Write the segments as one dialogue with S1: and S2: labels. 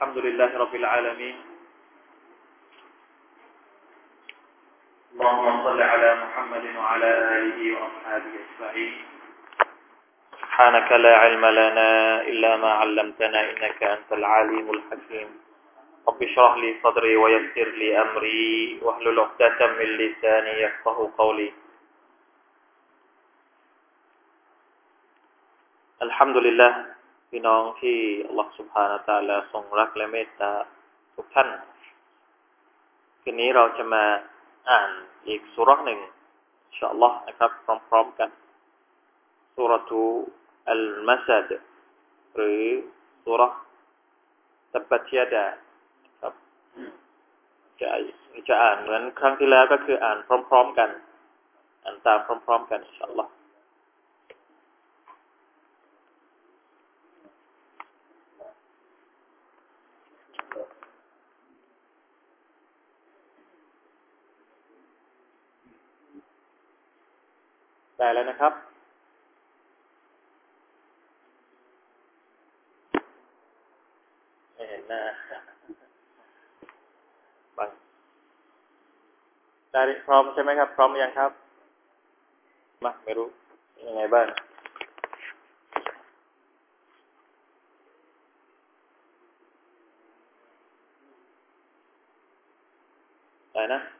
S1: الحمد لله رب العالمين. اللهم صل على محمد وعلى آله وأصحابه أجمعين. سبحانك لا علم لنا إلا ما علمتنا إنك أنت العليم الحكيم. رب اشرح لي صدري ويسر لي أمري واحلل عقدة من لساني يفقه قولي. الحمد لله พี่น้องที่อัลลอฮฺสุบฮานาตาลาทรงรักและเมตตาทุกท่าน คืนนี้เราจะมาอ่านอีกสุรหนึ่งอินชาอัลลอฮ์นะครับ พร้อม ๆ กันสุรทูอัลมัสดหรือสุรตับติยดาครับจะจะอ่านเหมือนครั้งที่แล้วก็คืออ่านพร้อม ๆ กัน อ่านตามพร้อม ๆ กันอินชาอัลลอฮ์ ได้แล้วนะครับไม่เห็นหน้าบังได้พร้อมใช่ไหมครับ พร้อมยังครับมาไม่รู้ยังไงบ้างได้นะ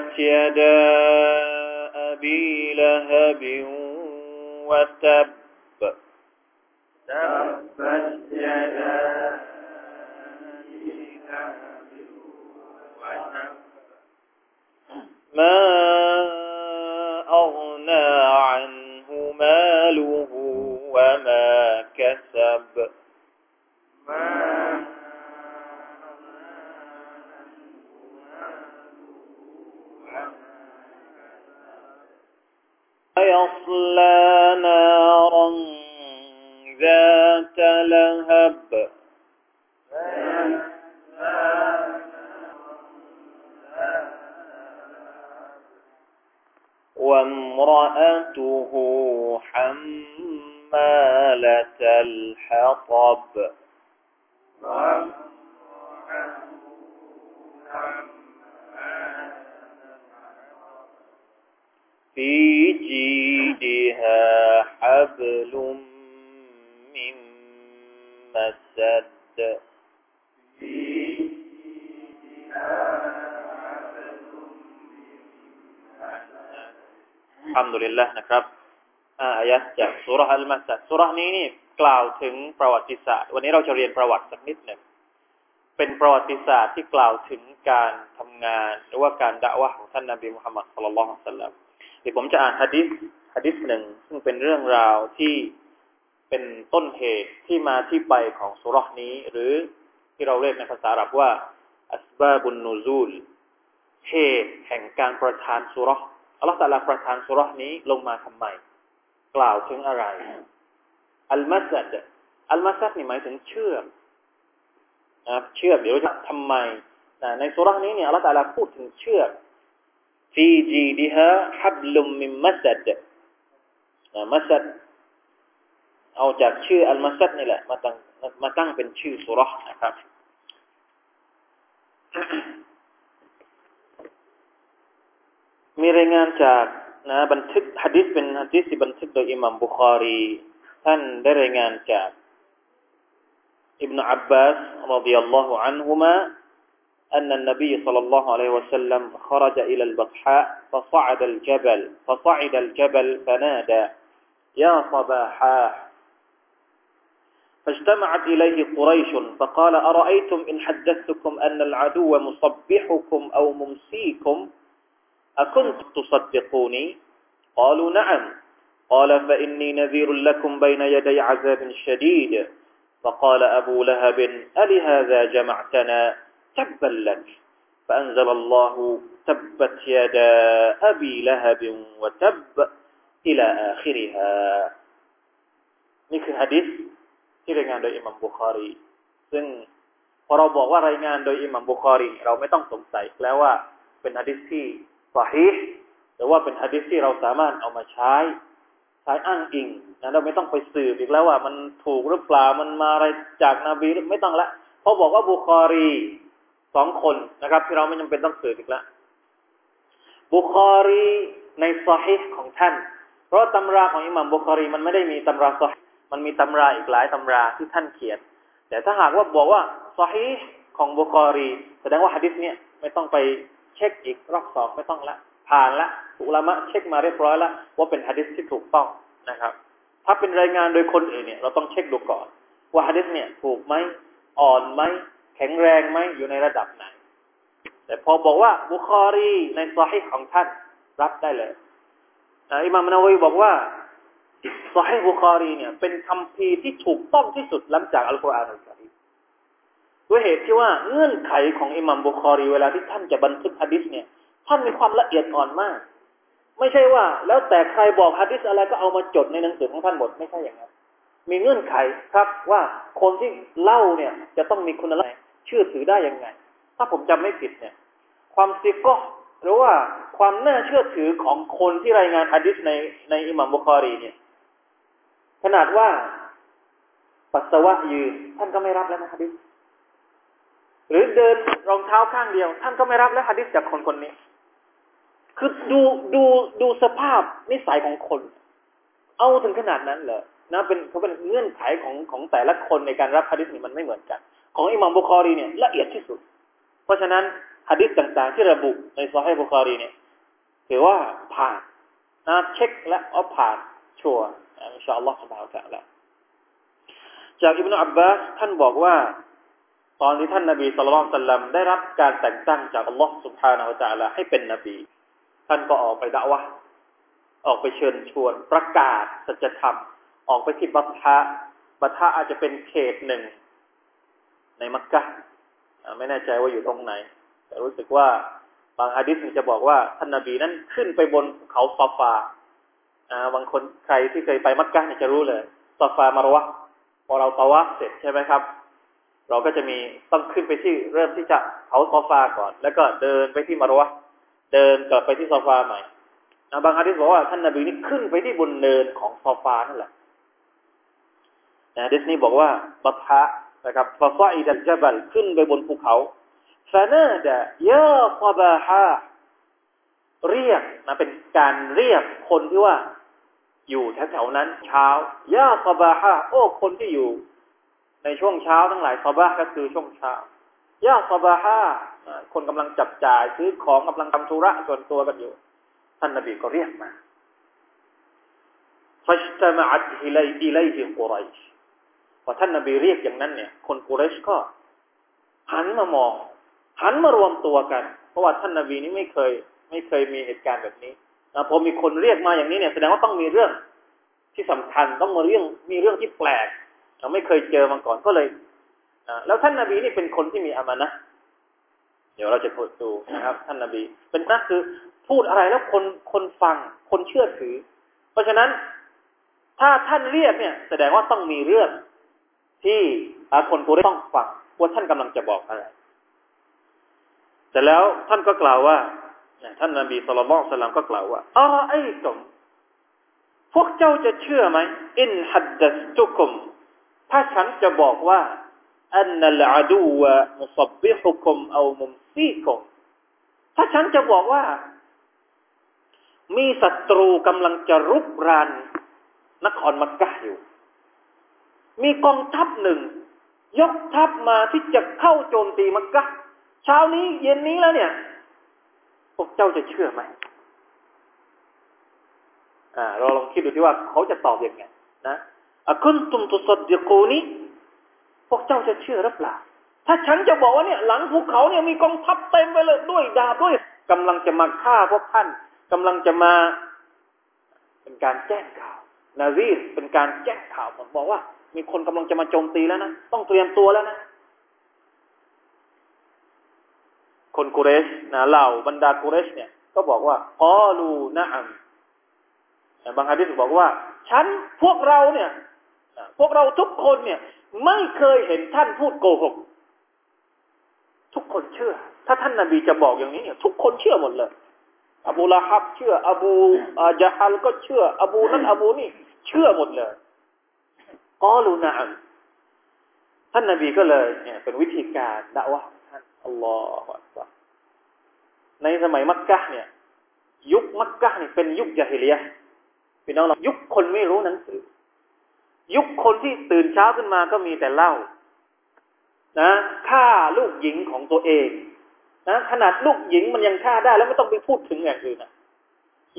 S1: تبت يدا أبي لهب وتب يصلى نارا ذات لهب. وامرأته حمالة الحطب. في جيدها حبل من مسد الحمد لله นะครับอายะจากสุรอัลมาสัดสุรนี้นี่กล่าวถึงประวัติศาสตร์ วันนี้เราจะเรียนประวัติสักนิดหนึ่ง เป็นประวัติศาสตร์ที่กล่าวถึงการทำงาน หรือว่าการด่าวะของท่านนบีมุฮัมมัดสุลลัลลอฮุสัลลัม เดี๋ยวผมจะอ่านฮะดิษฮะดิษหนึ่งซึ่งเป็นเรื่องราวที่เป็นต้นเหตุที่มาที่ไปของสุรษนี้ หรือที่เราเรียกในภาษาอาหรับว่าอัสบาบุนนูซูลเหตุแห่งการประทานสุรษอัลลอฮฺตะลาประทานสุรษนี้ลงมาทำไม กล่าวถึงอะไร อัลมาซัดอัลมาซัดนี่หมายถึงเชื่อมนะครับเชือก เดี๋ยวจะทำไมในซูเราะฮฺนี้เนี่ยอัลลอฮฺตะลาพูดถึงเชือก فِي جِيدِهَا حَبْلٌ مِّن مَّسَدٍ นะ มะสัดเอาจากชื่ออัลมะสัดนี่แหละมาตั้งมาตั้งเป็นชื่อซูเราะฮฺนะครับมีรายงานจากนะบันทึกฮะดีษเป็นฮะดีษที่บันทึกโดยอิหม่ามบุคอรี ท่านได้รายงานจากอิบนาอับบาสรดิยัลลอฮุอันฮุมา أن النبي صلى الله عليه وسلم خرج إلى البطحاء فصعد الجبل فصعد الجبل فنادى يا صباحا فاجتمعت إليه قريش فقال أرأيتم إن حدثتكم أن العدو مصبحكم أو ممسيكم؟ أكنتم تصدقوني؟ قالوا نعم. قال فإني نذير لكم بين يدي عذاب شديد. فقال أبو لهب ألهذا جمعتنا؟ تبا لك فأنزل الله تبت يدا أبي لهب وتب إلى آخرها นี่คือฮะดิษที่รายงานโดยอิหมัมบุคารี ซึ่งพอเราบอกว่ารายงานโดยอิหมัมบุคารี เราไม่ต้องสงสัยแล้วว่าเป็นฮะดิษที่สาฮีหรือว่าเป็นฮะดิษที่เราสามารถเอามาใช้ใช้อ้างอิงนะเราไม่ต้องไปสืบอีกแล้วว่ามันถูกหรือเปล่ามันมาอะไรจากนบีไม่ต้องละเพราะบอกว่าบุคารี สองคนนะครับ ที่เราไม่จำเป็นต้องสืบอีกแล้วบุคารีในซอฮีของท่าน เพราะตำราของอิหมัมบุคารีมันไม่ได้มีตำราซอฮีมันมีตำราอีกหลายตำราที่ท่านเขียน แต่ถ้าหากว่าบอกว่าซอฮีของบุคารี แสดงว่าฮะดิษเนี่ยไม่ต้องไปเช็คอีกรอบสองไม่ต้องละ ผ่านละอุลามะเช็คมาเรียบร้อยแล้วว่าเป็นฮะดิษที่ถูกต้องนะครับ ถ้าเป็นรายงานโดยคนอื่นเนี่ยเราต้องเช็คดูก่อน ว่าฮะดิษเนี่ยถูกไหมอ่อนไหม ข็งแรงไหมอยู่ในระดับไหน แต่พอบอกว่าบุคอรีในซอฮีของท่านรับได้เลยอิมามนาวีบอกว่าซอฮีบุคอรีเนี่ย เป็นคำพีที่ถูกต้องที่สุดหลังจากอัลกุรอานอัลกิมด้วยเหตุที่ว่าเงื่อนไขของอิมามบุคอรีเวลาที่ท่านจะบันทึกฮะดิษเนี่ย ท่านมีความละเอียดอ่อนมาก ไม่ใช่ว่า แล้วแต่ใครบอกฮะดิษอะไรก็เอามาจดในหนังสือของท่านหมดไม่ใช่อย่างนั้นมีเงื่อนไขครับว่าคนที่เล่าเนี่ยจะต้องมีคุณลักษณะ เชื่อถือได้ยังไง ถ้าผมจำไม่ผิดเนี่ย ความซิกก็หรือว่าความน่าเชื่อถือของคนที่รายงานฮะดิษในในอิหมัมบุคอรีเนี่ย ขนาดว่าปัสสาวะยืนท่านก็ไม่รับแล้วนะฮะดิษหรือเดินรองเท้าข้างเดียว ท่านก็ไม่รับแล้วฮะดิษจากคนคนนี้ คือดูดูดูสภาพนิสัยของคน เอาถึงขนาดนั้นเหรอนะเป็นเขาเป็นเงื่อนไขของของแต่ละคนในการรับฮะดิษนี่มันไม่เหมือนกัน ของอิหมามบุคอรีเนี่ยละเอียดที่สุด เพราะฉะนั้นฮะดิษต่างๆ ที่ระบุในซอฮีบุคอรีเนี่ยถือว่าผ่านนะเช็คและว่าผ่านชัวร์อินชาอัลลอฮฺสุบฮาวะตะละจากอิบนุอับบาสท่านบอกว่า ตอนที่ท่านนบีสุลต่านลลัได้รับการแต่งตั้งจากอัลลอฮฺสุบฮานาวะตะละให้เป็นนบี ท่านก็ออกไปด่าวะออกไปเชิญชวนประกาศสัจธรรม ออกไปที่บัตทะบัตทะอาจจะเป็นเขตหนึ่ง ในมักกะไม่แน่ใจว่าอยู่ตรงไหน แต่รู้สึกว่าบางฮะดิษจะบอกว่าท่านนาบีนั้นขึ้นไปบนเขาซอฟาบางคนใครที่เคยไปมักกะเนี่ยจะรู้เลยซอฟามารวะพอเราตาวะเสร็จใช่ไหมครับ เราก็จะมีต้องขึ้นไปที่เริ่มที่จะเขาซอฟาก่อน แล้วก็เดินไปที่มารวะเดินกลับไปที่ซอฟาใหม่บางฮะดิษบอกว่าท่านนาบีนี่ขึ้นไปที่บนเนินของซอฟานั่นแหละนะดิสนีบอกว่าบัพะ นะครับฟาซาอิดัลจับัลขึ้นไปบนภูเขาฟานาดะยาซาบาฮาเรียกนะเป็นการเรียกคนที่ว่า อยู่แถวๆนั้น เช้ายาซาบาฮาโอ้คนที่อยู่ ในช่วงเช้าทั้งหลายซาบาก็คือช่วงเช้ายาซาบาฮาคนกำลังจับจ่ายซื้อของกำลังทำธุระส่วนตัวกันอยู่ ท่านนบีก็เรียกมาฟัชตมะ อัตอิลัยอิลัยฮิกุไรชพอท่านนาบีเรียกอย่างนั้นเนี่ย คนกุเรชก็หันมามอง หันมารวมตัวกัน เพราะว่าท่านนาบีนี้ไม่เคย ไม่เคยมีเหตุการณ์แบบนี้นะพอมีคนเรียกมาอย่างนี้เนี่ยแสดงว่าต้องมีเรื่องที่สำคัญต้องมาเรื่องมีเรื่องที่แปลกเราไม่เคยเจอมาก่อนก็เลยแล้วท่านนาบีนี่เป็นคนที่มีอามานะเดี๋ยวเราจะพูดดูนะครับ ท่านนาบี เป็นนักคือพูดอะไรแล้วคนคนฟังคนเชื่อถือ เพราะฉะนั้นถ้าท่านเรียกเนี่ย แสดงว่าต้องมีเรื่อง ที่คนกูได้ต้องฟังว่าท่านกำลังจะบอกอะไร แต่แล้วท่านก็กล่าวว่า ท่านนบีสุลต่านสลามก็กล่าวว่าอะไรไอ้ตมพวกเจ้าจะเชื่อไหมอินฮัดดัสตุคุม ถ้าฉันจะบอกว่าอันนัลอาดูวะมุสบิฮุคุมเอามุมซีคุมถ้าฉันจะบอกว่า มีศัตรูกำลังจะรุกรานนครมักกะอยู่ มีกองทัพหนึ่ง ยกทัพมาที่จะเข้าโจมตีมักกะเช้านี้เย็นนี้แล้วเนี่ยพวกเจ้าจะเชื่อไหมอ่าเราลองคิดดูที่ว่าเขาจะตอบอยังไงนะอะคุณตุมตุสดดิกูนี้พวกเจ้าจะเชื่อหรือเปล่า ถ้าฉันจะบอกว่าเนี่ยหลังภูเขาเนี่ยมีกองทัพเต็มไปเลยด้วยดาบด้วยกำลังจะมาฆ่าพวกท่านกำลังจะมา เป็นการแจ้งข่าว นาซีเป็นการแจ้งข่าวผมบอกว่า มีคนกำลังจะมาโจมตีแล้วนะ ต้องเตรียมตัวแล้วนะ คนกุเรชนะเหล่าบรรดากุเรชเนี่ย ก็บอกว่ากอลูนะอัมบางฮะดิษบอกว่า ฉันพวกเราเนี่ย พวกเราทุกคนเนี่ย ไม่เคยเห็นท่านพูดโกหก ทุกคนเชื่อ ถ้าท่านนาบีจะบอกอย่างนี้เนี่ยทุกคนเชื่อหมดเลยอบูละฮับเชื่อ อบูอาจาฮัลก็เชื่อ อบูนั้นอบูนี่ เชื่อหมดเลย กอลูนะอัมท่านนาบีก็เลยเนี่ยเป็นวิธีการด่าว่าท่านอัลลอฮฺในสมัยมักกะเนี่ย ยุคมักกะเนี่ยเป็นยุคยาฮิเลียพี่น้องเรายุคคนไม่รู้หนังสือ ยุคคนที่ตื่นเช้าขึ้นมาก็มีแต่เล่า นะฆ่าลูกหญิงของตัวเอง นะขนาดลูกหญิงมันยังฆ่าได้ แล้วไม่ต้องไปพูดถึงอย่างอื่นนะ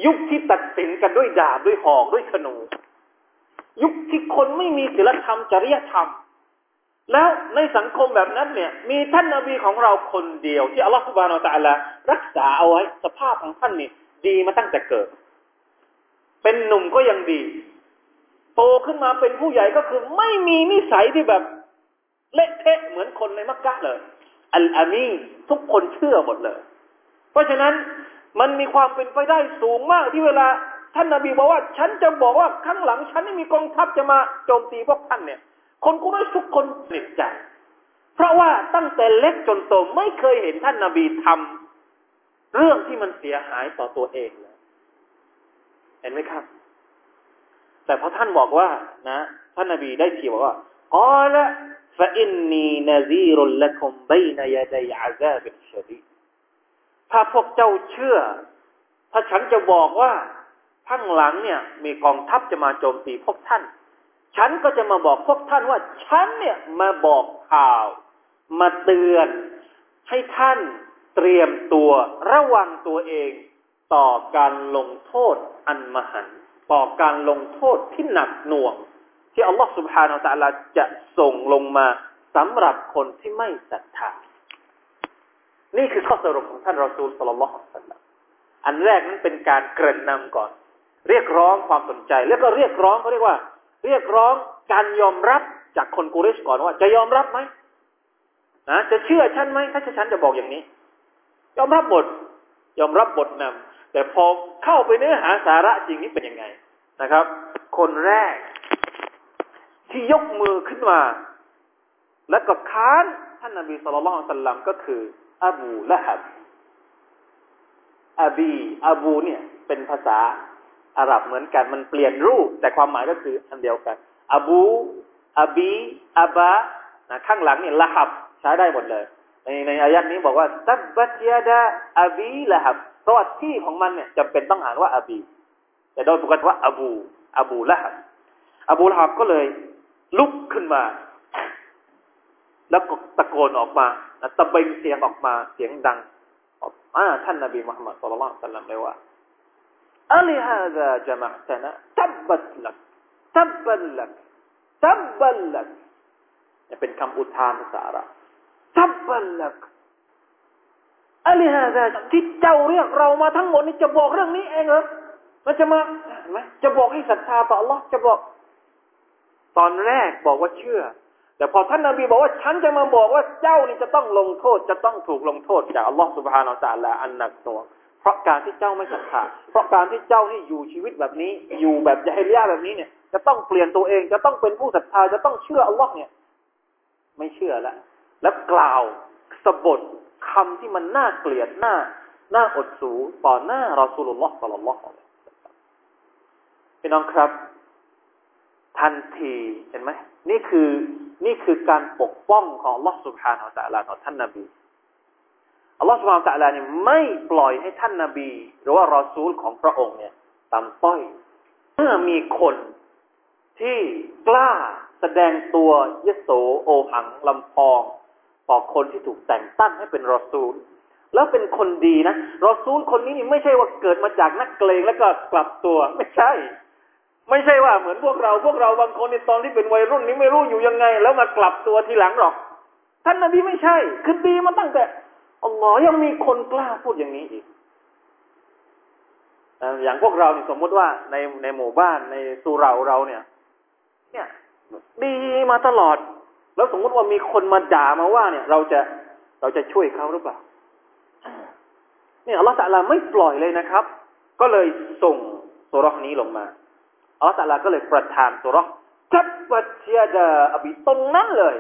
S1: ยุคที่ตัดสินกันด้วยดาบด้วยหอกด้วยขนู ยุคที่คนไม่มีศีลธรรมจริยธรรม แล้วในสังคมแบบนั้นเนี่ย มีท่านนาบีของเราคนเดียว ที่อัลลอฮฺสุบานอัลตะลารักษาเอาไว้สภาพของท่านนี่ดีมาตั้งแต่เกิด เป็นหนุ่มก็ยังดี โตขึ้นมาเป็นผู้ใหญ่ก็คือไม่มีนิสัยที่แบบเละเทะเหมือนคนในมักกะเลย อัลอามีทุกคนเชื่อหมดเลย เพราะฉะนั้นมันมีความเป็นไปได้สูงมากที่เวลา ท่านนาบีบอกว่า ฉันจะบอกว่าข้างหลัง ฉันไม่มีกองทัพจะมาโจมตีพวกท่านเนี่ย คนกูไม่ทุกคนเปลี่ยนใจ เพราะว่าตั้งแต่เล็กจนโตไม่เคยเห็นท่านนาบีทำ เรื่องที่มันเสียหายต่อตัวเองเลยเห็นไหมครับ แต่พอท่านบอกว่า นะ ท่านนาบีได้ทีบอกว่ากอละฟะอินนีนาซีรุลละคุมบนยาดัถ้าพวกเจ้าเชื่อ ถ้าฉันจะบอกว่า ข้างหลังเนี่ย มีกองทัพจะมาโจมตีพวกท่าน ฉันก็จะมาบอกพวกท่านว่า ฉันเนี่ยมาบอกข่าว มาเตือน ให้ท่านเตรียมตัวระวังตัวเองต่อการลงโทษอันมหันต่อการลงโทษที่หนักหน่วง ที่อัลลอฮฺสุบฮานาอัลลอฮฺจะส่งลงมาสำหรับคนที่ไม่ศรัทธา นี่คือข้อสรุปของท่านรอซูลสลลัลลอฮุอะลัยฮิอันแรกนั้นเป็นการเกริ่นนำก่อน เรียกร้องความสนใจ แล้วก็เรียกร้องเขาเรียกว่า เรียกร้องการยอมรับจากคนกูเรชก่อนว่า จะยอมรับไหมนะจะเชื่อฉันไหมถ้าฉันจะบอกอย่างนี้ ยอมรับบทยอมรับบทนำแต่พอเข้าไปเนื้อหาสาระจริงนี่เป็นยังไงนะครับ คนแรก ที่ยกมือขึ้นมา แล้วก็ค้านท่านนบีสุลต่านสัลลัมก็คือ อบูละฮับอบีอบูเนี่ย เป็นภาษา อาหรับเหมือนกันมันเปลี่ยนรูป แต่ความหมายก็คืออันเดียวกันอบูอบีอับะนะข้างหลังเนี่ยละฮับใช้ได้หมดเลย ในในอายัดนี้บอกว่าตับบัตยาดาอบีละฮับเพราะว่าที่ของมันเนี่ยจำเป็นต้องอ่านว่าอบี แต่โดยปกติว่าอบูอบูละฮับอบูละฮับก็เลยลุกขึ้นมา แล้วก็ตะโกนออกมาตะเบงเสียงออกมาเสียงดังอ่าท่านนบีมุฮัมมัดสุลลัลสัลลัมเลยว่า อัลฮะซาจมะตนะตับบัตลักตับบัลลักตบบลักจะเป็นคำอุทานภาษาอาหรับตับบัลลักอัลฮะซาที่เจ้าเรียกเรามาทั้งหมดนี่จะบอกเรื่องนี้เองเหรอมันจะมาไหมจะบอกให้ศรัทธาต่อ Allah จะบอก ตอนแรกบอกว่าเชื่อ แต่พอท่านนาบีบอกว่าฉันจะมาบอกว่าเจ้านี่จะต้องลงโทษ จะต้องถูกลงโทษจากอัลลอฮฺสุบฮานาอัลลอฮฺอันหนักหน่วง เพราะการที่เจ้าไม่ศรัทธาเพราะการที่เจ้าที่อยู่ชีวิตแบบนี้ อยู่แบบยาฮิลียาแบบนี้เนี่ย จะต้องเปลี่ยนตัวเองจะต้องเป็นผู้ศรัทธาจะต้องเชื่ออัลลอฮ์เนี่ย ไม่เชื่อแล้วแล้วกล่าวสบทคำที่มันน่าเกลียดหน้าน่าอดสูต่อหน้ารอสูลุลลอฮ์สัลลัลลอฮุอะลัยฮิวะพี่น้องครับ ทันทีเห็นไหมนี่คือนี่คือการปกป้องของลอสุภาของตะลาต่อท่านนาบี อัลลอฮฺสุบานตะลาเนี่ยไม่ปล่อยให้ท่านนาบี หรือว่ารอซูลของพระองค์เนี่ยต่ำต้อย เมื่อมีคนที่กล้าแสดงตัวยโสโอหังลำพองต่อคนที่ถูกแต่งตั้งให้เป็นรอซูล แล้วเป็นคนดีนะรอซูลคนนี้นี่ไม่ใช่ว่าเกิดมาจากนักเกรงแล้วก็กลับตัวไม่ใช่ ไม่ใช่ว่าเหมือนพวกเราพวกเราบางคนในตอนที่เป็นวัยรุ่นนี้ไม่รู้อยู่ยังไง แล้วมากลับตัวทีหลังหรอก ท่านนบีไม่ใช่ คือดีมาตั้งแต่ อัลลอฮ์ยังมีคนกล้าพูดอย่างนี้อีกอย่างพวกเราเนี่ยสมมุติว่าในในหมู่บ้านในสุเราเราเนี่ย เนี่ย ดีมาตลอด แล้วสมมุติว่ามีคนมาด่ามาว่า เนี่ย เราจะเราจะช่วยเขาหรือเปล่าเนี่ยอัลลอฮฺตะลาไม่ปล่อยเลยนะครับ ก็เลยส่งสุรนี้ลงมาอัลลอฮฺตะลาก็เลยประทานสุรจับปัจเจดาอบีตรงนั้นเลย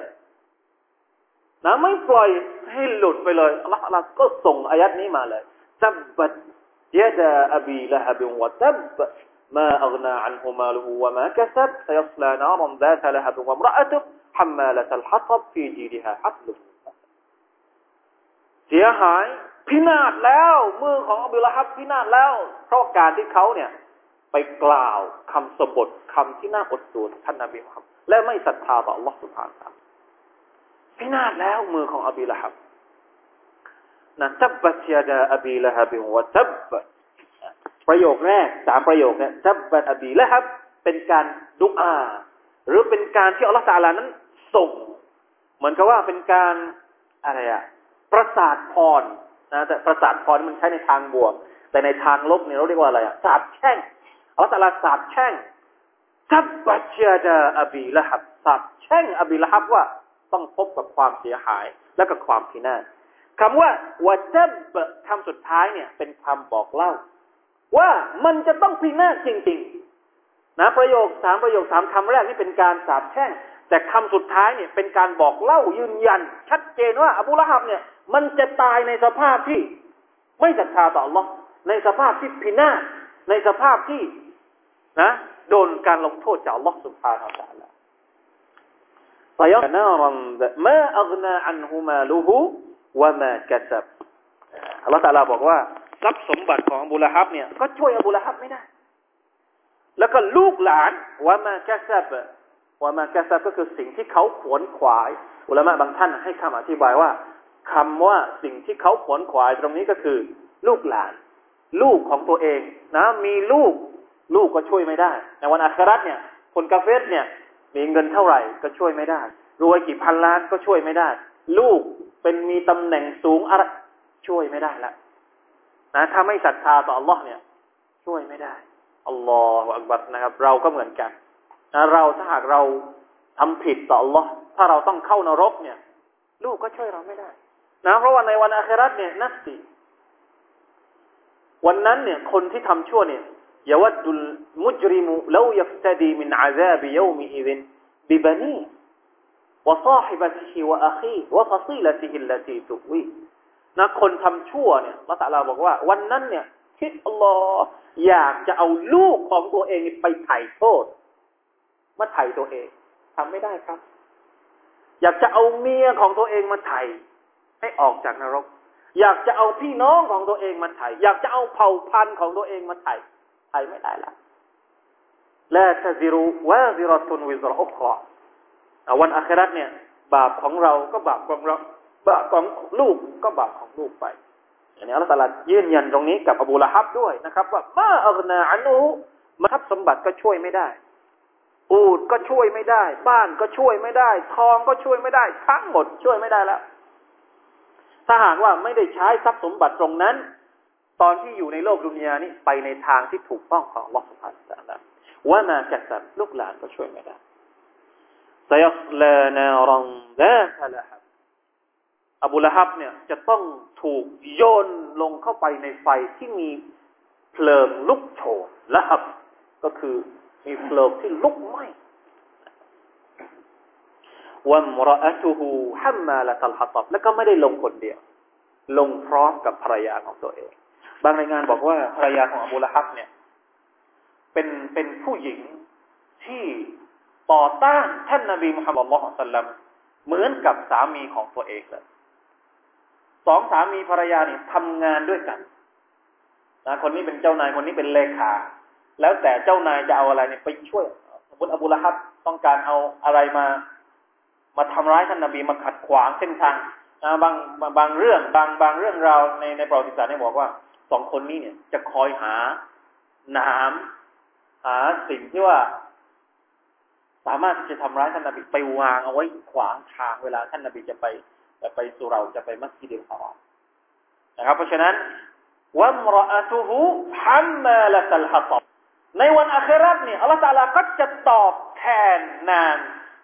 S1: นะไม่ปล่อยให้หลุดไปเลยอัลลอฮฺตะลาก็ส่งอายัดนี้มาเลยจับปัจเจดาอบีละฮับวะตับ ما أغنى عنه ماله وما كسب سيصلى نارا ذات لهب وامرأته حمالة الحطب في جيدها حبل เสียหายพินาศแล้วมือของอบิลฮับพินาศแล้ว เพราะการที่เขาเนี่ย ไปกล่าวคำสบทคำที่น่าอดสูท่านนบีมุฮัมมัดและไม่ศรัทธาต่อ Allah سبحانه และ พินาศแล้วมือของอบิละฮับนะทับบัตยาดาอบิละฮับวะทับประโยคแรกสามประโยคเนี่ยทับบัตอบีละฮับเป็นการดุอา หรือเป็นการที่อัลลอฮฺตาลานั้น ส่ง เหมือนกับว่าเป็นการอะไรอะประสาทพรนะแต่ประสาทพรมันใช้ในทางบวก แต่ในทางลบเนี่ยเราเรียกว่าอะไรอะสาบแช่งอัลลอฮฺตาลาสาบแช่งทับบัตยาดาอบีละฮับสาบแช่งอบีละฮับว่า ต้องพบกับความเสียหายและกับความพินาศคำว่าวัจบะคำสุดท้ายเนี่ย เป็นคำบอกเล่า ว่ามันจะต้องพินาศจริง ๆ นะประโยคสามประโยคสามคำแรกนี่เป็นการสาบแช่งแต่คำสุดท้ายเนี่ย เป็นการบอกเล่ายืนยัน ชัดเจนว่า อบูละฮับเนี่ย มันจะตายในสภาพที่ ไม่ศรัทธาต่อหรอกในสภาพที่พินาศในสภาพที่นะ โดนการลงโทษจากล็อกสุภาธรรมลลอฮ์ มาลูฮูวะมากัซับอัลลอฮฺตาลาบอกว่าทรัพย์สมบัติของอบูละฮับเนี่ยก็ช่วยอบูละฮับไม่ได้ แล้วก็ลูกหลานว่ามาแกซับว่ามาแกซับก็คือสิ่งที่เขาขวนขวาย อุลามะบางท่านให้คำอธิบายว่าคำว่าสิ่งที่เขาขวนขวายตรงนี้ก็คือ ลูกหลาน ลูกของตัวเองนะ มีลูก ลูกก็ช่วยไม่ได้ ในวันอัคราเนี่ย คนกาเฟสเนี่ย มีเงินเท่าไหร่ก็ช่วยไม่ได้ รวยกี่พันล้านก็ช่วยไม่ได้ ลูกเป็นมีตำแหน่งสูงอะไรช่วยไม่ได้ละนะถ้าไม่ศรัทธาต่อ Allah เนี่ย ช่วยไม่ได้อัลลอฮฺอักบัรนะครับ เราก็เหมือนกันนะเราถ้าหากเราทำผิดต่อ Allah ถ้าเราต้องเข้านรกเนี่ย ลูกก็ช่วยเราไม่ได้ นะเพราะว่าในวันอาคราตเนี่ยนักสิวันนั้นเนี่ย คนที่ทำชั่วเนี่ย ยวัดดุลมุจริมุลายัฟตดีมินอาซาบิยมิอิรินบิบานี وصاحبته وأخيه وفصيلته التي تؤويه นะคนทำชั่วเนี่ยละตาลาบอกว่า วันนั้นเนี่ย คิดอัลลอฮ์อยากจะเอาลูกของตัวเองไปไถ่โทษ มาไถ่ตัวเอง ทำไม่ได้ครับ อยากจะเอาเมียของตัวเองมาไถ่ให้ออกจากนรก อยากจะเอาพี่น้องของตัวเองมาไถ่อยากจะเอาเผ่าพันธุ์ของตัวเองมาไถ่ ไถ่ไม่ได้ละละตซิรุวาซิรตุนวิซรอุครวันอัคราเนี่ย บาปของเราก็บาปของเรา บาปของลูกก็บาปของลูกไปอันนี้อัลลอฮฺตรัสยืนยันตรงนี้กับอบูละฮับด้วยนะครับ ว่ามาอักนาอันูมาทับสมบัติก็ช่วยไม่ได้ อูดก็ช่วยไม่ได้ บ้านก็ช่วยไม่ได้ ทองก็ช่วยไม่ได้ ทั้งหมดช่วยไม่ได้แล้ว ถ้าหากว่าไม่ได้ใช้ทรัพย์สมบัติตรงนั้น ตอนที่อยู่ในโลกดุนยานี้ไปในทางที่ถูกต้องของลอสุภาพตะว่ามาจากสัตว์ลูกหลานก็ช่วยไม่ได้ไซลานารังดาฮะละฮับอบูละฮับเนี่ยจะต้องถูกโยนลงเข้าไปในไฟที่มีเพลิงลุกโชนละฮับ ก็คือมีเพลิงที่ลุกไหม้วัมรอะตูฮูฮัมมาละตลฮัตบแล้วก็ไม่ได้ลงคนเดียว ลงพร้อมกับภรรยาของตัวเอง บางรายงานบอกว่าภรรยาของอบูละฮับเนี่ย เป็นเป็นผู้หญิงที่ต่อต้านท่านนบีมุฮัมมัดลลอฮฺสัลลัมเหมือนกับสามีของตัวเองเลยสองสามีภรรยาเนี่ยทำงานด้วยกันนะคนนี้เป็นเจ้านายคนนี้เป็นเลขา แล้วแต่เจ้านายจะเอาอะไรเนี่ยไปช่วย สมมติอบูละฮับต้องการเอาอะไรมา มาทำร้ายท่านนบีมาขัดขวางเส้นทางนะบางบางเรื่องบางบางเรื่องราวในในประวัติศาสตร์เนี่ยบอกว่า สองคนนี้เนี่ย จะคอยหาน้ำหาสิ่งที่ว่า สามารถที่จะทำร้ายท่านนบีไปวางเอาไว้ขวางทางเวลาท่านนบีจะไปจะไปสู่เราจะไปมัสยิดฮารอมนะครับ เพราะฉะนั้นวะมรอะตุฮูฮัมมาละตัลฮัตบในวันอาคราตเนี่ยอัลลอฮฺตาลาก็จะตอบแทนนาง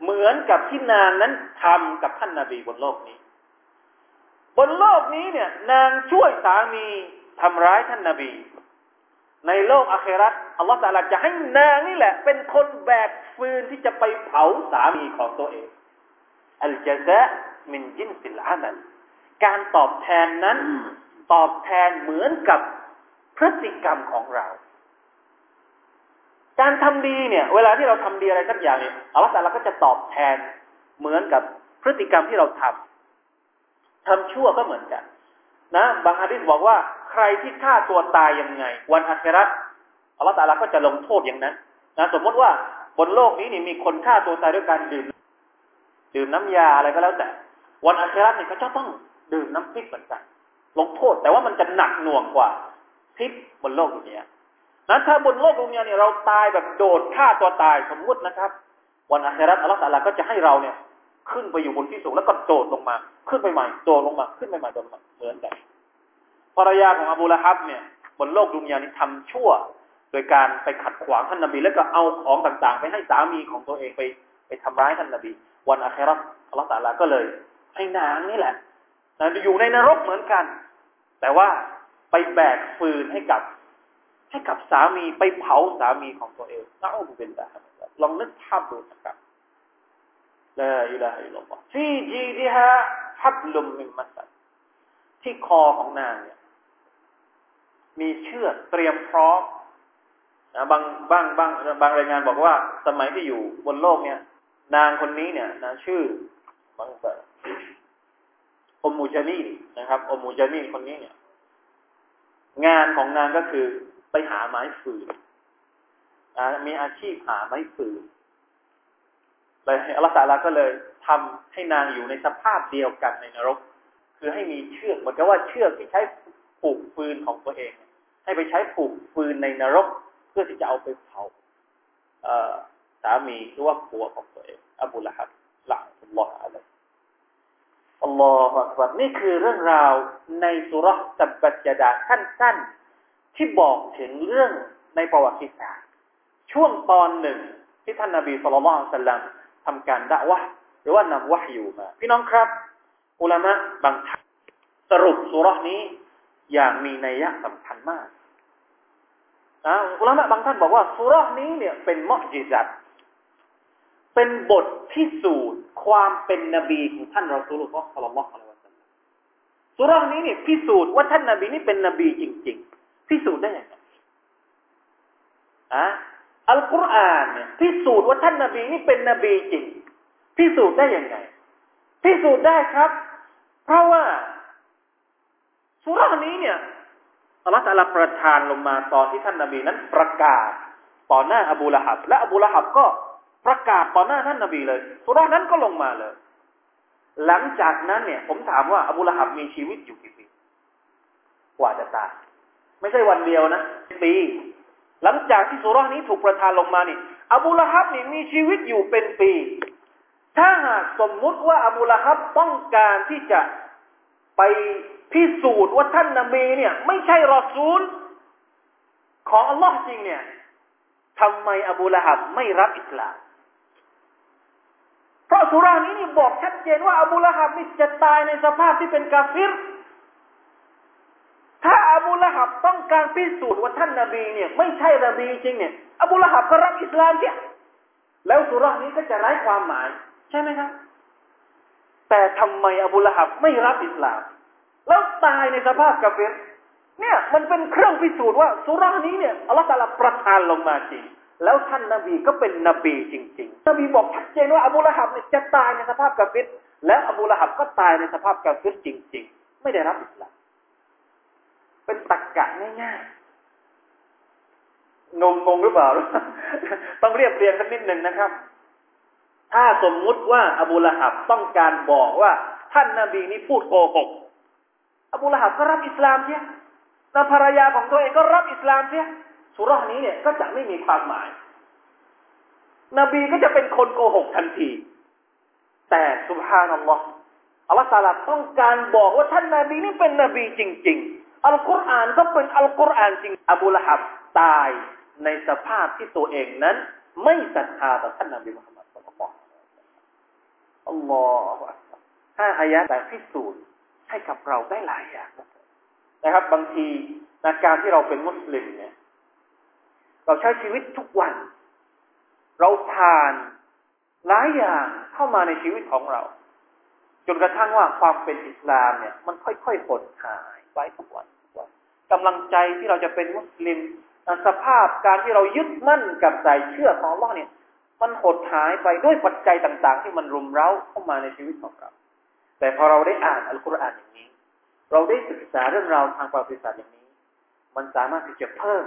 S1: เหมือนกับที่นางนั้นทำกับท่านนาบีบนโลกนี้ บนโลกนี้เนี่ย นางช่วยสามี ทำร้ายท่านนาบี ในโลกอาคราตอัลลอฮฺตาลาจะให้นางนี่แหละ เป็นคนแบกฟืนที่จะไปเผาสามีของตัวเองอัลจซะมินจินสิลอามัลการตอบแทนนั้น ตอบแทนเหมือนกับพฤติกรรมของเรา การทำดีเนี่ย เวลาที่เราทำดีอะไรสักอย่างเนี่ยอัลลอฮฺต่ละก็จะตอบแทนเหมือนกับพฤติกรรมที่เราทำทำชั่วก็เหมือนกัน นะ บางฮะดิษบอกว่า ใครที่ฆ่าตัวตายยังไง วันอาคราอัลลอฮฺต่ละก็จะลงโทษอย่างนั้นนะสมมติว่าบนโลกนี้นี่มีคนฆ่าตัวตายด้วยการดื่ม ดื่มน้ำยาอะไรก็แล้วแต่ วันอาคราเนี่ยเขาจะต้องดื่มน้ำพิษเหมือนกัน ลงโทษแต่ว่ามันจะหนักหน่วงกว่าพิษบนโลกนยานั้นถ้าบนโลกดุนยาเนี่ยเราตายแบบโดดฆ่าตัวตายสมมุตินะครับ วันอาคราอัลลอฮฺตาลาก็จะให้เราเนี่ย ขึ้นไปอยู่บนที่สูงแล้วก็โดดลงมา ขึ้นไปใหม่โดดลงมาขึ้นไปใหม่โดดลงมาเหมือนกัน ภรรยาของอบูละฮับเนี่ยบนโลกดุนยานี่ทำชั่ว โดยการไปขัดขวางท่านนบีแล้วก็เอาของต่างๆ ไปให้สามีของตัวเองไปไปทำร้ายท่านนบี วันอาคราตอัลลอฮฺตาลาก็เลยให้นางนี่แหละอยู่ในนรกเหมือนกัน แต่ว่าไปแบกฟืนให้กับ ให้กับสามีไปเผาสามีของตัวเองนะอุบิลลาลองนึกภาพดูนะครับลาอิลาฮิลลอฮ์ที่จีดีฮะฮับลุมมิมมัสที่คอของนางเนี่ย มีเชือกเตรียมพร้อมนะบางบางบางบางรายงานบอกว่า สมัยที่อยู่บนโลกเนี่ย นางคนนี้เนี่ยนะชื่อบางอมูจานีนะครับอมูจานีคนนี้เนี่ย งานของนางก็คือไปหาไม้ฟืนมีอาชีพหาไม้ฟืนเลยอัลลอฮฺก็เลยทำให้นางอยู่ในสภาพเดียวกันในนรก คือให้มีเชือกเหมือนกับว่าเชือกที่ใช้ผูกฟืนของตัวเอง ให้ไปใช้ผูกฟืนในนรก เพื่อที่จะเอาไปเผาสามีหรือว่าผัวของตัวเองอบูละฮับหลังอัลลอฮฺอะไรอัลลอฮฺอักนี่คือเรื่องราวในสุรษับบัจจดาสั้นๆ ที่บอกถึงเรื่องในประวัติศาสตร์ช่วงตอนหนึ่งที่ท่านนาบีสุลต่านสัลลัมทำการด่าวะหรือว่านำวะอยู่มา พี่น้องครับ อุลามะบางท่านสรุปสุรษนี้อย่างมีนัยยะสำคัญมาก อุลามะบางท่านบอกว่าสุรษนี้เนี่ยเป็นมอจิจัดเป็นบทพิสูจน์ความเป็นนบีของท่านรอซูลุลลอฮ์สัลลัลลอฮุอะลัยฮิวะสัลลัมสุรานี้เนี่ยพิสูจน์ว่าท่านนบีนี่เป็นนบีจริง ๆ พิสูจน์ได้ยังไงอะอัลกุรอานเนี่ยพิสูจน์ว่าท่านนบีนี่เป็นนบีจริง พิสูจน์ได้ยังไง พิสูจน์ได้ครับ เพราะว่าสุรานี้เนี่ย ลลอฮฺตะลาประทานลงมาตอนที่ท่านนบีนั้นประกาศต่อหน้าอบูละฮับ และอบูละฮับก็ประกาศต่อหน้าท่านนาบีเลยสุรานั้นก็ลงมาเลย หลังจากนั้นเนี่ย ผมถามว่าอบูละฮับมีชีวิตอยู่กี่ปีกว่าจะตายไม่ใช่วันเดียวนะปีหลังจากที่สุรานี้ถูกประทานลงมานี่ อบูละฮับนี่มีชีวิตอยู่เป็นปี ถ้าหากสมมุติว่าอบูละฮับต้องการที่จะไป พิสูจน์ว่าท่านนบีเนี่ย ไม่ใช่รอซูล ของอัลลอฮ์จริงเนี่ยทำไมอบูละฮับไม่รับอิสลามเพราะสุรานี้นี่บอกชัดเจนว่าอบูละฮับนี่จะตายในสภาพที่เป็นกาฟิร ถ้าอบูละฮับต้องการพิสูจน์ว่าท่านนาบีเนี่ย ไม่ใช่นบีจริงเนี่ย อบูละฮับก็รับอิสลามเสียแล้วสุรานี้ก็จะไร้ความหมาย ใช่ไหมครับ แต่ทำไมอบูละฮับไม่รับอิสลาม แล้วตายในสภาพกาฟิรเนี่ยมันเป็นเครื่องพิสูจน์ว่าสุรานี้เนี่ยอัลลอฮฺตาลาประทานลงมาจริง แล้วท่านนาบีก็เป็นนบีจริง ๆ นบีบอกชัดเจนว่าอบูละฮับเนี่ยจะตายในสภาพกาฟิรและอบูละฮับก็ตายในสภาพกาฟิรจริง ๆ ไม่ได้รับอิสลามเป็นตักกะง่ายๆงงงหรือเปล่า ต้องเรียบเรียงสักนิดหนึ่งนะครับ ถ้าสมมุติว่าอบูละฮับต้องการบอกว่า ท่านนาบีนี้พูดโกหก อบูละฮับก็รับอิสลามเสียแล้วภรรยาของตัวเองก็รับอิสลามเสียสุรานี้เนี่ยก็จะไม่มีความหมาย นบีก็จะเป็นคนโกหกทันที แต่สุภานัลลอฮ์อัลลอฮฺตาลาต้องการบอกว่าท่านนาบีนี่เป็นนบีจริง ๆ อัลกุรอานก็เป็นอัลกุรอานจริง อบูละฮับตายในสภาพที่ตัวเองนั้น ไม่ศรัทธาต่อท่านนบีมุฮัมมัดสุลลัลอัลลอฮฺห้าอายะแต่พิสูจน์ ให้กับเราได้หลายอย่างนะครับ บางทีในการที่เราเป็นมุสลิมเนี่ย เราใช้ชีวิตทุกวัน เราผ่านหลายอย่างเข้ามาในชีวิตของเรา จนกระทั่งว่าความเป็นอิสลามเนี่ย มันค่อยๆหดหายไปทุกวันทุกวันกำลังใจที่เราจะเป็นมุสลิมสภาพการที่เรายึดมั่นกับใจเชื่อของเราเนี่ย มันหดหายไปด้วยปัจจัยต่าง ๆ ที่มันรุมเร้าเข้ามาในชีวิตของเรา แต่พอเราได้อ่านอัลกุรอานอย่างนี้ เราได้ศึกษาเรื่องราวทางประวัติศาสตร์อย่างนี้ มันสามารถที่จะเพิ่ม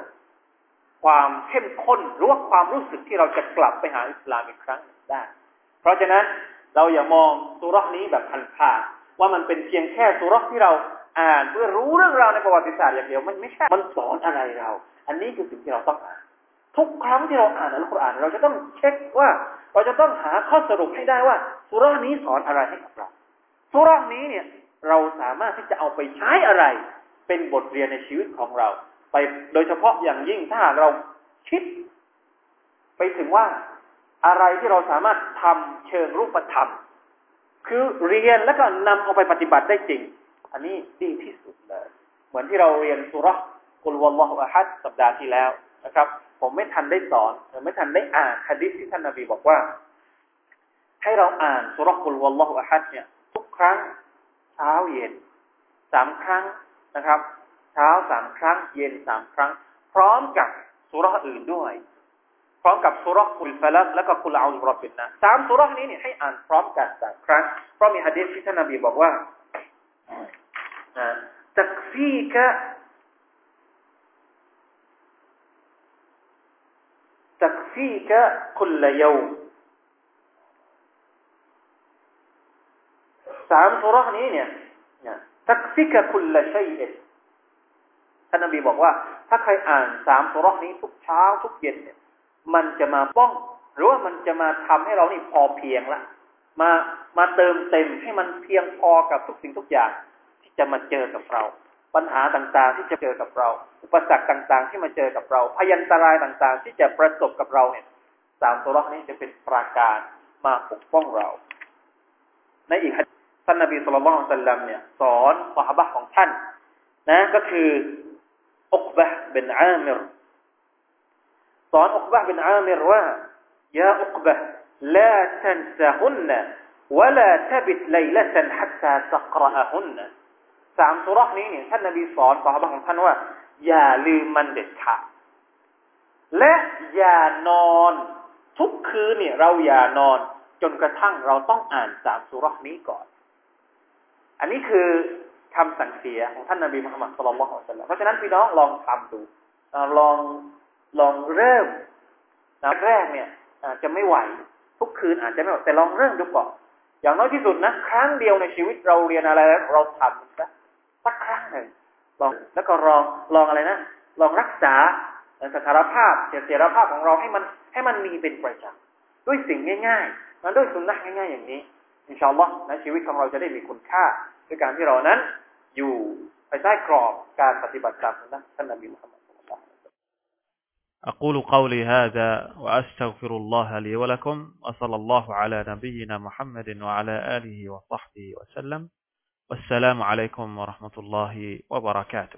S1: ความเข้มข้นหรือว่าความรู้สึกที่เราจะกลับไปหาอิสลามอีกครั้งได้ เพราะฉะนั้นเราอย่ามองสุรนี้แบบผ่านๆว่ามันเป็นเพียงแค่สุรที่เราอ่านเพื่อรู้เรื่องราวในประวัติศาสตร์อย่างเดียวมันไม่ใช่มันสอนอะไรเรา อันนี้คือสิ่งที่เราต้องอ่านทุกครั้งที่เราอ่านอัลกุรอานเราจะต้องเช็คว่า เราจะต้องหาข้อสรุปให้ได้ว่าสุรานี้สอนอะไรให้กับเรา สุรานี้เนี่ยเราสามารถที่จะเอาไปใช้อะไร เป็นบทเรียนในชีวิตของเรา ไปโดยเฉพาะอย่างยิ่งถ้าเราคิด ไปถึงว่าอะไรที่เราสามารถทำเชิงรูปธรรม คือเรียนแล้วก็นำเอาไปปฏิบัติได้จริง อันนี้ดีที่สุดเลย เหมือนที่เราเรียนสุรกุลวัลลอฮฺอะฮัดสัปดาห์ที่แล้วนะครับ ผมไม่ทันได้สอนไม่ทันได้อ่านฮะดิษที่ท่านนาบีบอกว่า ให้เราอ่านสุรกุลวัลลอฮฺอะฮัดเนี่ย ครั้ง เช้าเย็นสามครั้งนะครับ เช้าสามครั้ง เย็นสามครั้ง พร้อมกับสุรอื่นด้วย พร้อมกับสุรกุลฟลักและก็กุลอาอุรบินนะสามสุรนี้เนี่ยให้อ่านพร้อมกันสามครั้งเพราะมีฮะดีษที่ท่านนบีบอกว่าตักฟีกะตักฟีกะคุลยม สามสุรนี้เนี่ยตักฟีกะคุลชัยท่านนบีบอกว่า ถ้าใครอ่านสามสุรนี้ทุกเช้าทุกเย็นเนี่ย มันจะมาป้อง หรือว่ามันจะมาทำให้เรานี่พอเพียงละมามาเติมเต็มให้มันเพียงพอกับทุกสิ่งทุกอย่าง ที่จะมาเจอกับเรา ปัญหาต่างๆที่จะเจอกับเรา อุปสรรคต่างๆ ที่มาเจอกับเราพยันตรายต่างๆ ที่จะประสบกับเราเนี่ยสามตัวรอกนี้จะเป็นปราการมาปกป้องเรา ในอีก ท่านนบีสุลต่านสัลลัมเนี่ยสอนสาบะของท่าน นะ ก็คืออุกบะเบนอามิรสอนอุกบะเบนอามิรว่ายาอุกบะลาทันซาฮุนนะวะลาทบิดไลละทันฮัตตาตักรอฮุนสามสุรษนี้เนี่ยท่านนบีสอนสาบะของท่านว่า อย่าลืมมันเด็ดขาดและอย่านอนทุกคืนเนี่ยเราอย่านอนจนกระทั่งเราต้องอ่านสามสุรษนี้ก่อน อันนี้คือคำสั่งเสียของท่านนบีมุฮัมมัดสุลลัลลอฮุอะลัยฮิวะสัลลัมเพราะฉะนั้นพี่น้องลองทำดูลองลองเริ่มนะแรกเนี่ยจะไม่ไหวทุกคืนอาจจะไม่ไหวแต่ลองเริ่มดูก่อนอย่างน้อยที่สุดนะครั้งเดียวในชีวิตเราเรียนอะไรแล้วเราทำสักสักครั้งหนึ่งลองแล้วก็ลองลองอะไรนะลองรักษาสถานภาพเสถียรภาพของเราให้มันให้มันมีเป็นประจำด้วยสิ่งง่ายๆมันด้วยสุนนะง่ายๆอย่างนี้ อินชาอัลลอฮ์นะชีวิตของเราจะได้มีคุณค่าด้วยการที่เรานั้น อยู่ภายใต้กรอบการปฏิบัติตามสุนนะท่านนบีมุฮัมมัด
S2: أقول قولي هذا وأستغفر الله لي ولكم وصلى الله على نبينا محمد وعلى آله وصحبه وسلم والسلام عليكم ورحمة الله وبركاته